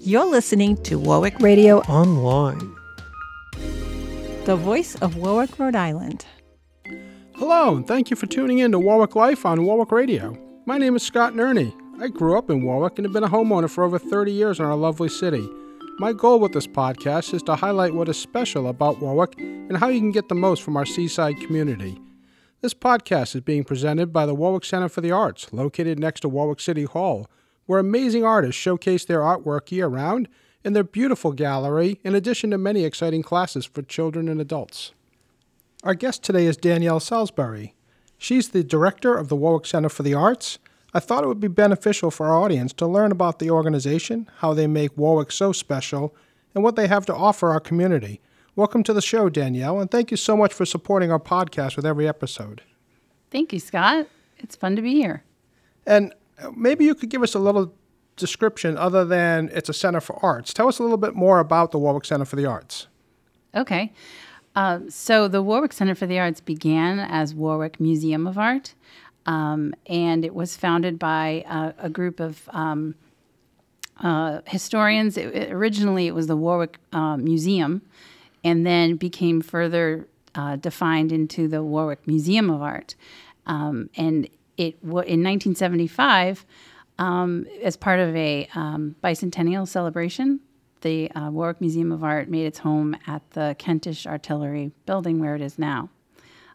You're listening to Warwick Radio Online. the voice of Warwick, Rhode Island. Hello, and thank you for tuning in to Warwick Life on Warwick Radio. My name is Scott Nerney. I grew up in Warwick and have been a homeowner for over 30 years in our lovely city. My goal with this podcast is to highlight what is special about Warwick and how you can get the most from our seaside community. This podcast is being presented by the Warwick Center for the Arts, located next to Warwick City Hall, where amazing artists showcase their artwork year round in their beautiful gallery, in addition to many exciting classes for children and adults. Our guest today is Danielle Salisbury. She's the director of the Warwick Center for the Arts. I thought it would be beneficial for our audience to learn about the organization, how they make Warwick so special, and what they have to offer our community. Welcome to the show, Danielle, and thank you so much for supporting our podcast with every episode. Thank you, Scott. It's fun to be here. And maybe you could give us a little description other than it's a center for arts. Tell us a little bit more about the Warwick Center for the Arts. Okay. Uh, so the Warwick Center for the Arts began as Warwick Museum of Art, um, and it was founded by uh, a group of um, uh, historians. It, it- originally, it was the Warwick uh, Museum, and then became further uh, defined into the Warwick Museum of Art. Um, and it wa in 1975, um, as part of a um, bicentennial celebration, the uh, Warwick Museum of Art made its home at the Kentish Artillery Building, where it is now.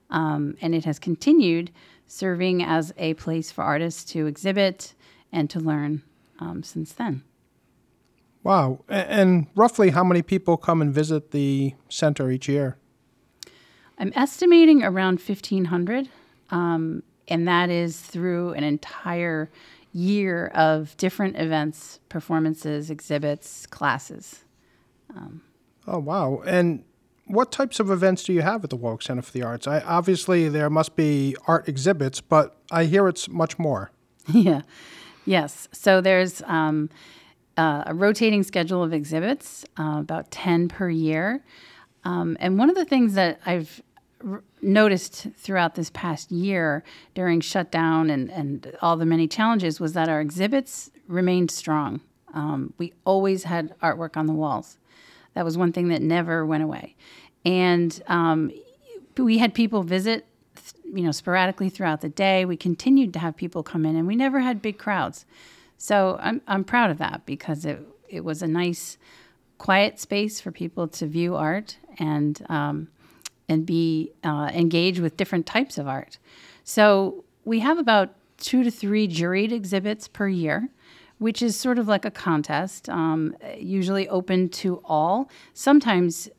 Um, and it has continued serving as a place for artists to exhibit and to learn um, since then. Wow. And roughly how many people come and visit the center each year? I'm estimating around 1,500, um, and that is through an entire year of different events, performances, exhibits, classes. Oh, wow. And what types of events do you have at the Warwick Center for the Arts? I, obviously, there must be art exhibits, but I hear it's much more. yeah. Yes. So there's um, uh, a rotating schedule of exhibits, uh, about 10 per year. Um, and one of the things that I've r- noticed throughout this past year during shutdown and, and all the many challenges was that our exhibits remained strong. Um, we always had artwork on the walls. That was one thing that never went away. And um, we had people visit you know sporadically throughout the day we continued to have people come in and we never had big crowds so i'm, I'm proud of that because it, it was a nice quiet space for people to view art and um, and be uh, engaged with different types of art so we have about two to three juried exhibits per year which is sort of like a contest um, usually open to all sometimes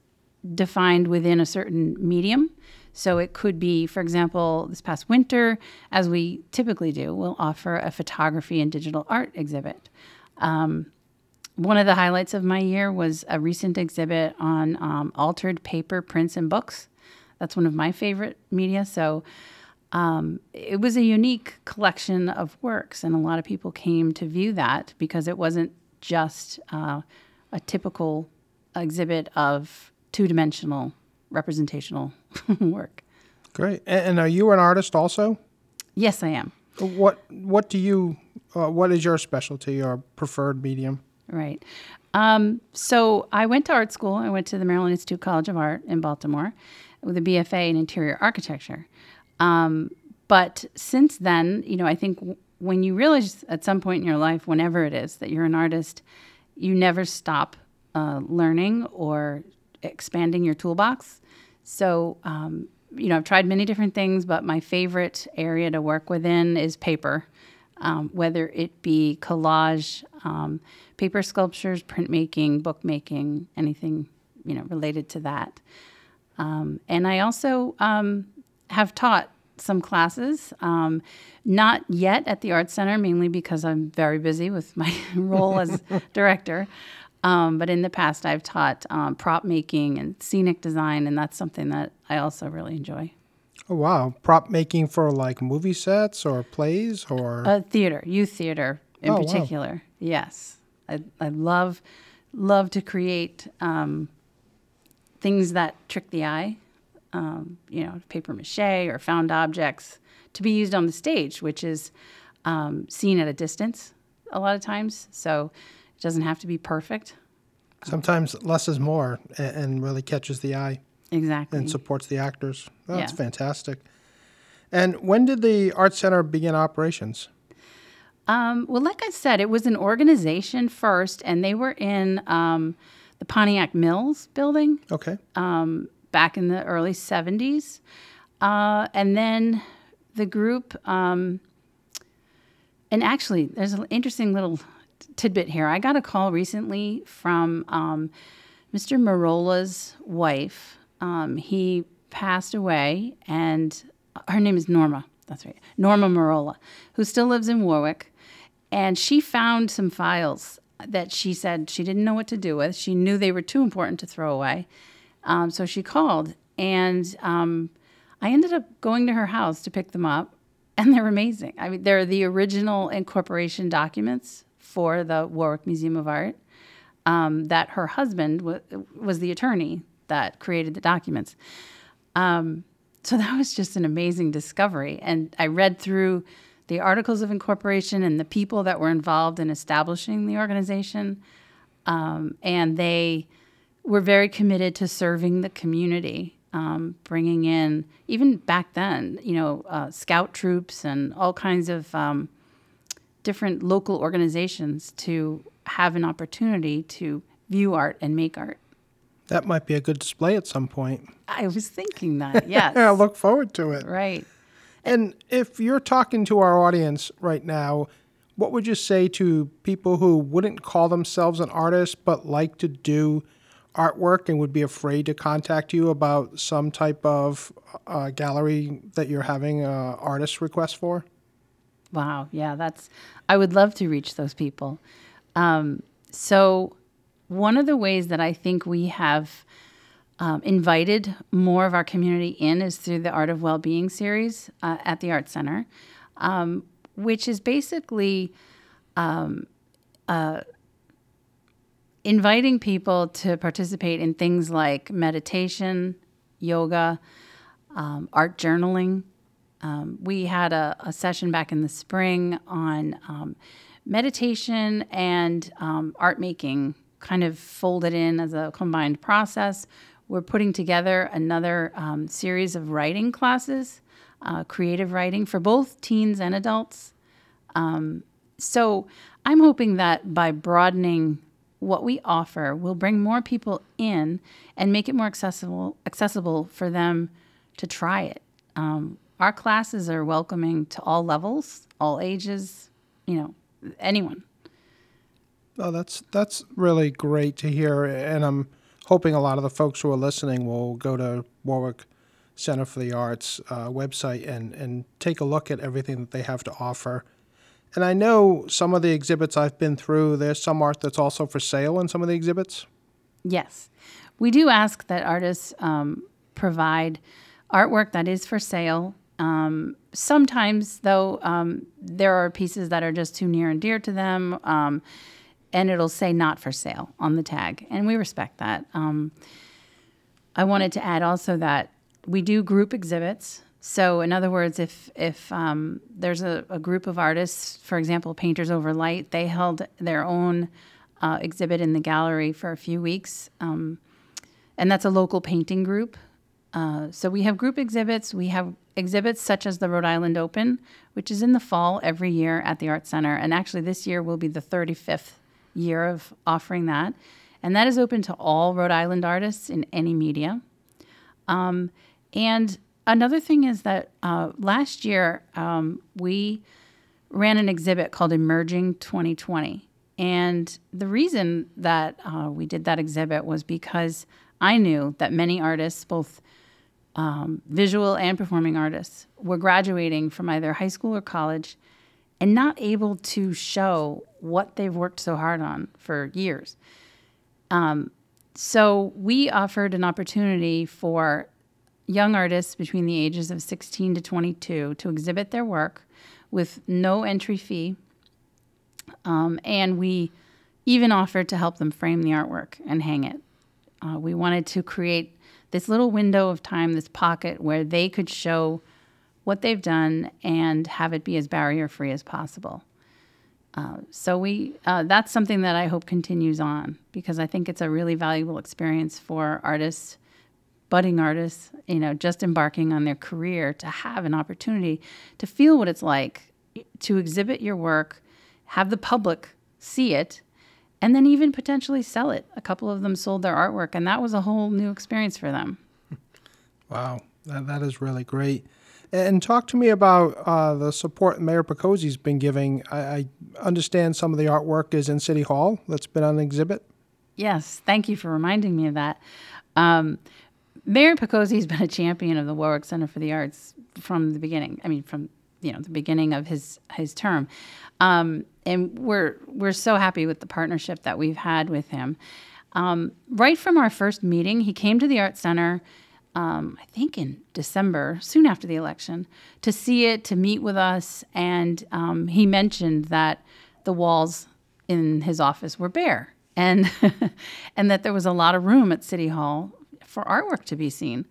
defined within a certain medium. So it could be, for example, this past winter, as we typically do, we'll offer a photography and digital art exhibit. Um, one of the highlights of my year was a recent exhibit on um, altered paper, prints, and books. That's one of my favorite media. So um, it was a unique collection of works, and a lot of people came to view that because it wasn't just uh, a typical exhibit of two dimensional representational work. Great. And are you an artist also? Yes, I am. What What do you? Uh, what is your specialty or preferred medium? Right. Um, so I went to art school. I went to the Maryland Institute College of Art in Baltimore with a BFA in interior architecture. Um, but since then, you know, I think w- when you realize at some point in your life, whenever it is that you're an artist, you never stop uh, learning or expanding your toolbox. So, um, you know, I've tried many different things, but my favorite area to work within is paper um, whether it be collage, um, paper sculptures, printmaking, bookmaking, anything you know related to that. Um, and I also um, have taught some classes, um, not yet at the Art Center, mainly because I'm very busy with my role as director. Um, but in the past, I've taught um, prop making and scenic design, and that's something that I also really enjoy. Oh wow, prop making for like movie sets or plays or Uh, theater, youth theater in Oh, wow. particular. Yes, I, I love love to create um, things that trick the eye. Um, you know, paper mache or found objects to be used on the stage, which is um, seen at a distance. a lot of times. So it doesn't have to be perfect. Sometimes less is more and, and really catches the eye Exactly. and supports the actors. Well, That's Yeah. fantastic. And when did the Art Center begin operations? Um, well, like I said, it was an organization first, and they were in um, the Pontiac Mills building Okay. um, back in the early 70s. Uh, and then the group, um, and actually, there's an interesting little tidbit here. I got a call recently from um, Mr. Marola's wife. Um, he passed away, and her name is Norma. That's right, Norma Marola, who still lives in Warwick. And she found some files that she said she didn't know what to do with. She knew they were too important to throw away. Um, so she called, and um, I ended up going to her house to pick them up, and they're amazing. I mean, they're the original incorporation documents for the Warwick Museum of Art. Um, that her husband w- was the attorney that created the documents. Um, so that was just an amazing discovery. And I read through the articles of incorporation and the people that were involved in establishing the organization. Um, and they were very committed to serving the community, um, bringing in, even back then, you know, uh, scout troops and all kinds of um, different local organizations to have an opportunity to view art and make art. That might be a good display at some point. I was thinking that, yes. I look forward to it. right. And if you're talking to our audience right now, what would you say to people who wouldn't call themselves an artist but like to do artwork and would be afraid to contact you about some type of uh, gallery that you're having uh, artist request for? Wow. Yeah, that's, I would love to reach those people. Um, so, one of the ways that I think we have um, invited more of our community in is through the Art of Wellbeing series uh, at the Art Center, um, which is basically um, uh, inviting people to participate in things like meditation, yoga, um, art journaling. Um, we had a, a session back in the spring on um, meditation and art making, kind of folded in as a combined process. We're putting together another um, series of writing classes, uh, creative writing for both teens and adults. Um, so I'm hoping that by broadening what we offer, we'll bring more people in and make it more accessible accessible for them to try it. Um, our classes are welcoming to all levels, all ages, you know, anyone. Oh, that's that's really great to hear, and I'm hoping a lot of the folks who are listening will go to Warwick Center for the Arts uh, website and and take a look at everything that they have to offer. And I know some of the exhibits I've been through. There's some art that's also for sale in some of the exhibits. Yes. We do ask that artists um, provide artwork that is for sale. Um, sometimes, though, um, there are pieces that are just too near and dear to them, um, and it'll say not for sale on the tag, and we respect that. Um, I wanted to add also that we do group exhibits. So, in other words, if if um, there's a, a group of artists, for example, Painters Over Light, they held their own uh, exhibit in the gallery for a few weeks, um, and that's a local painting group. Uh, so we have group exhibits. We have exhibits such as the Rhode Island Open, which is in the fall every year at the Art Center, and actually this year will be the 35th year of offering that, and that is open to all Rhode Island artists in any media. Um, and another thing is that uh, last year um, we ran an exhibit called Emerging 2020. And the reason that uh, we did that exhibit was because I knew that many artists, both um, visual and performing artists, were graduating from either high school or college and not able to show what they've worked so hard on for years. Um, so we offered an opportunity for young artists between the ages of 16 to 22 to exhibit their work with no entry fee. Um, and we even offered to help them frame the artwork and hang it. Uh, we wanted to create this little window of time, this pocket where they could show what they've done and have it be as barrier free as possible. Uh, so we uh, that's something that I hope continues on because I think it's a really valuable experience for artists, budding artists, you know, just embarking on their career to have an opportunity to feel what it's like to exhibit your work, have the public see it, and then even potentially sell it. A couple of them sold their artwork, and that was a whole new experience for them. Wow, that, that is really great. And talk to me about uh, the support Mayor Picozzi's been giving. I, I, understand some of the artwork is in City Hall that's been on exhibit. Yes, thank you for reminding me of that. Um, Mayor Picozzi's been a champion of the Warwick Center for the Arts from the beginning. I mean, from you know the beginning of his his term, um, and we're we're so happy with the partnership that we've had with him. Um, right from our first meeting, he came to the Art Center um, I think in December, soon after the election, to see it, to meet with us. And um, he mentioned that the walls in his office were bare and, and that there was a lot of room at City Hall for artwork to be seen.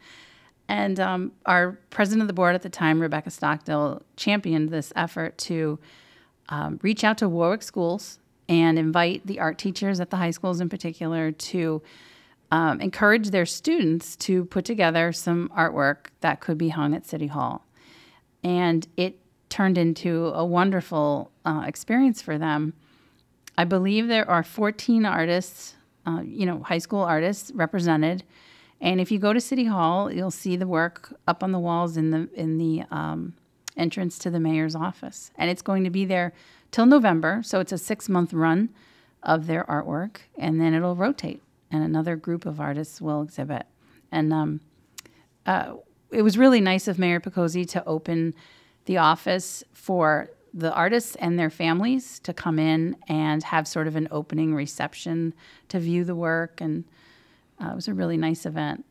And um, our president of the board at the time, Rebecca Stockdale, championed this effort to um, reach out to Warwick schools and invite the art teachers at the high schools in particular to um, encourage their students to put together some artwork that could be hung at City Hall. And it turned into a wonderful uh, experience for them. I believe there are 14 artists, uh, you know, high school artists represented. And if you go to City Hall, you'll see the work up on the walls in the in the um, entrance to the mayor's office, and it's going to be there till November. So it's a six month run of their artwork, and then it'll rotate and another group of artists will exhibit. And um, uh, it was really nice of Mayor Picozzi to open the office for the artists and their families to come in and have sort of an opening reception to view the work. And uh, it was a really nice event.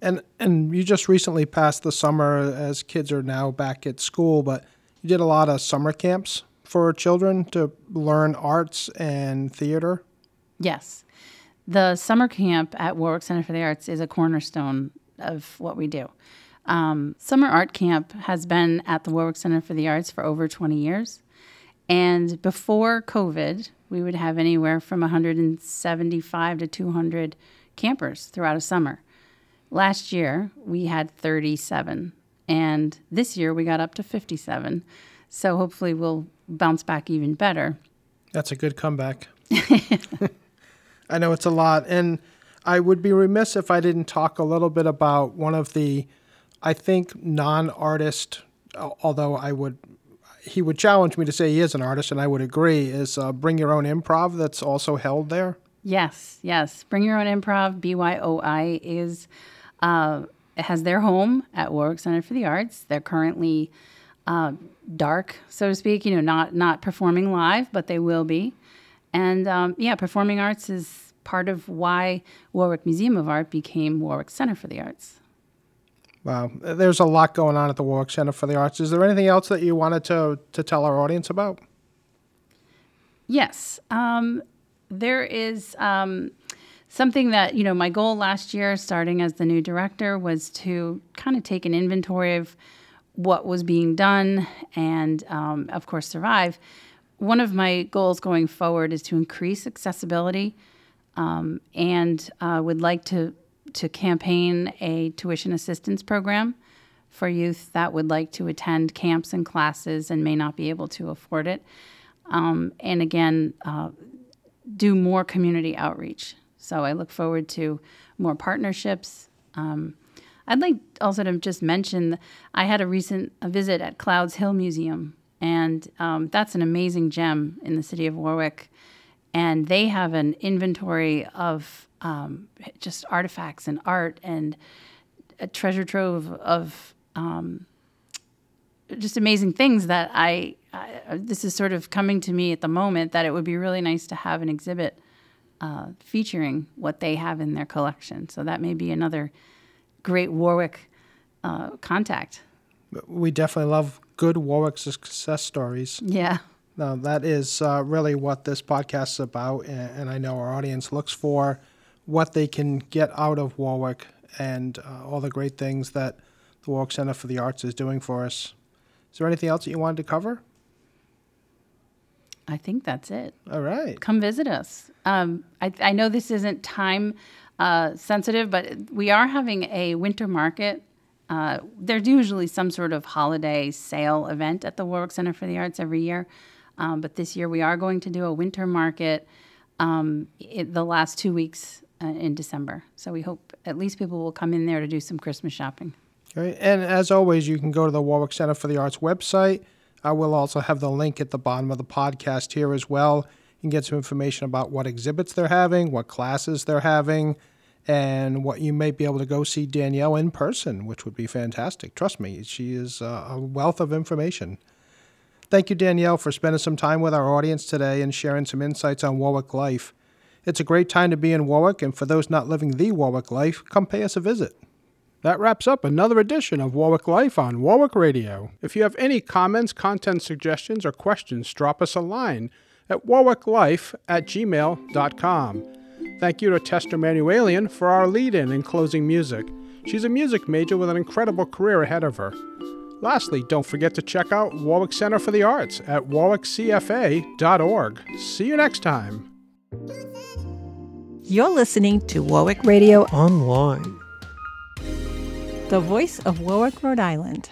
And and you just recently passed the summer as kids are now back at school, but you did a lot of summer camps for children to learn arts and theater. Yes. The summer camp at Warwick Center for the Arts is a cornerstone of what we do. Um, summer art camp has been at the Warwick Center for the Arts for over 20 years. And before COVID, we would have anywhere from 175 to 200 campers throughout a summer. Last year, we had 37. And this year, we got up to 57. So hopefully, we'll bounce back even better. That's a good comeback. I know it's a lot. And I would be remiss if I didn't talk a little bit about one of the, I think, non artist, although I would, he would challenge me to say he is an artist, and I would agree, is uh, Bring Your Own Improv that's also held there. Yes, yes. Bring Your Own Improv, BYOI, is, uh, has their home at Warwick Center for the Arts. They're currently uh, dark, so to speak, you know, not, not performing live, but they will be. And um, yeah, performing arts is part of why Warwick Museum of Art became Warwick Center for the Arts. Wow, there's a lot going on at the Warwick Center for the Arts. Is there anything else that you wanted to, to tell our audience about? Yes. Um, there is um, something that, you know, my goal last year, starting as the new director, was to kind of take an inventory of what was being done and, um, of course, survive one of my goals going forward is to increase accessibility um, and uh, would like to, to campaign a tuition assistance program for youth that would like to attend camps and classes and may not be able to afford it. Um, and again, uh, do more community outreach. So I look forward to more partnerships. Um, I'd like also to just mention I had a recent a visit at Clouds Hill Museum and um, that's an amazing gem in the city of Warwick. And they have an inventory of um, just artifacts and art and a treasure trove of um, just amazing things that I, I, this is sort of coming to me at the moment that it would be really nice to have an exhibit uh, featuring what they have in their collection. So that may be another great Warwick uh, contact. We definitely love good Warwick success stories. Yeah. No, that is uh, really what this podcast is about, and, and, I know our audience looks for what they can get out of Warwick and uh, all the great things that the Warwick Center for the Arts is doing for us. Is there anything else that you wanted to cover? I think that's it. All right. Come visit us. Um, I, I know this isn't time uh, sensitive, but we are having a winter market. Uh, there's usually some sort of holiday sale event at the Warwick Center for the Arts every year. Um, but this year we are going to do a winter market um, it, the last two weeks uh, in December. So we hope at least people will come in there to do some Christmas shopping. And as always, you can go to the Warwick Center for the Arts website. I will also have the link at the bottom of the podcast here as well. You can get some information about what exhibits they're having, what classes they're having, and what you may be able to go see Danielle in person, which would be fantastic. Trust me, she is uh, a wealth of information. Thank you, Danielle, for spending some time with our audience today and sharing some insights on Warwick life. It's a great time to be in Warwick, and for those not living the Warwick life, come pay us a visit. That wraps up another edition of Warwick Life on Warwick Radio. If you have any comments, content suggestions, or questions, drop us a line at warwicklife at gmail.com. Thank you to Tessa Manuelian for our lead in and closing music. She's a music major with an incredible career ahead of her. Lastly, don't forget to check out Warwick Center for the Arts at warwickcfa.org. See you next time. You're listening to Warwick Radio, Online. the voice of Warwick, Rhode Island.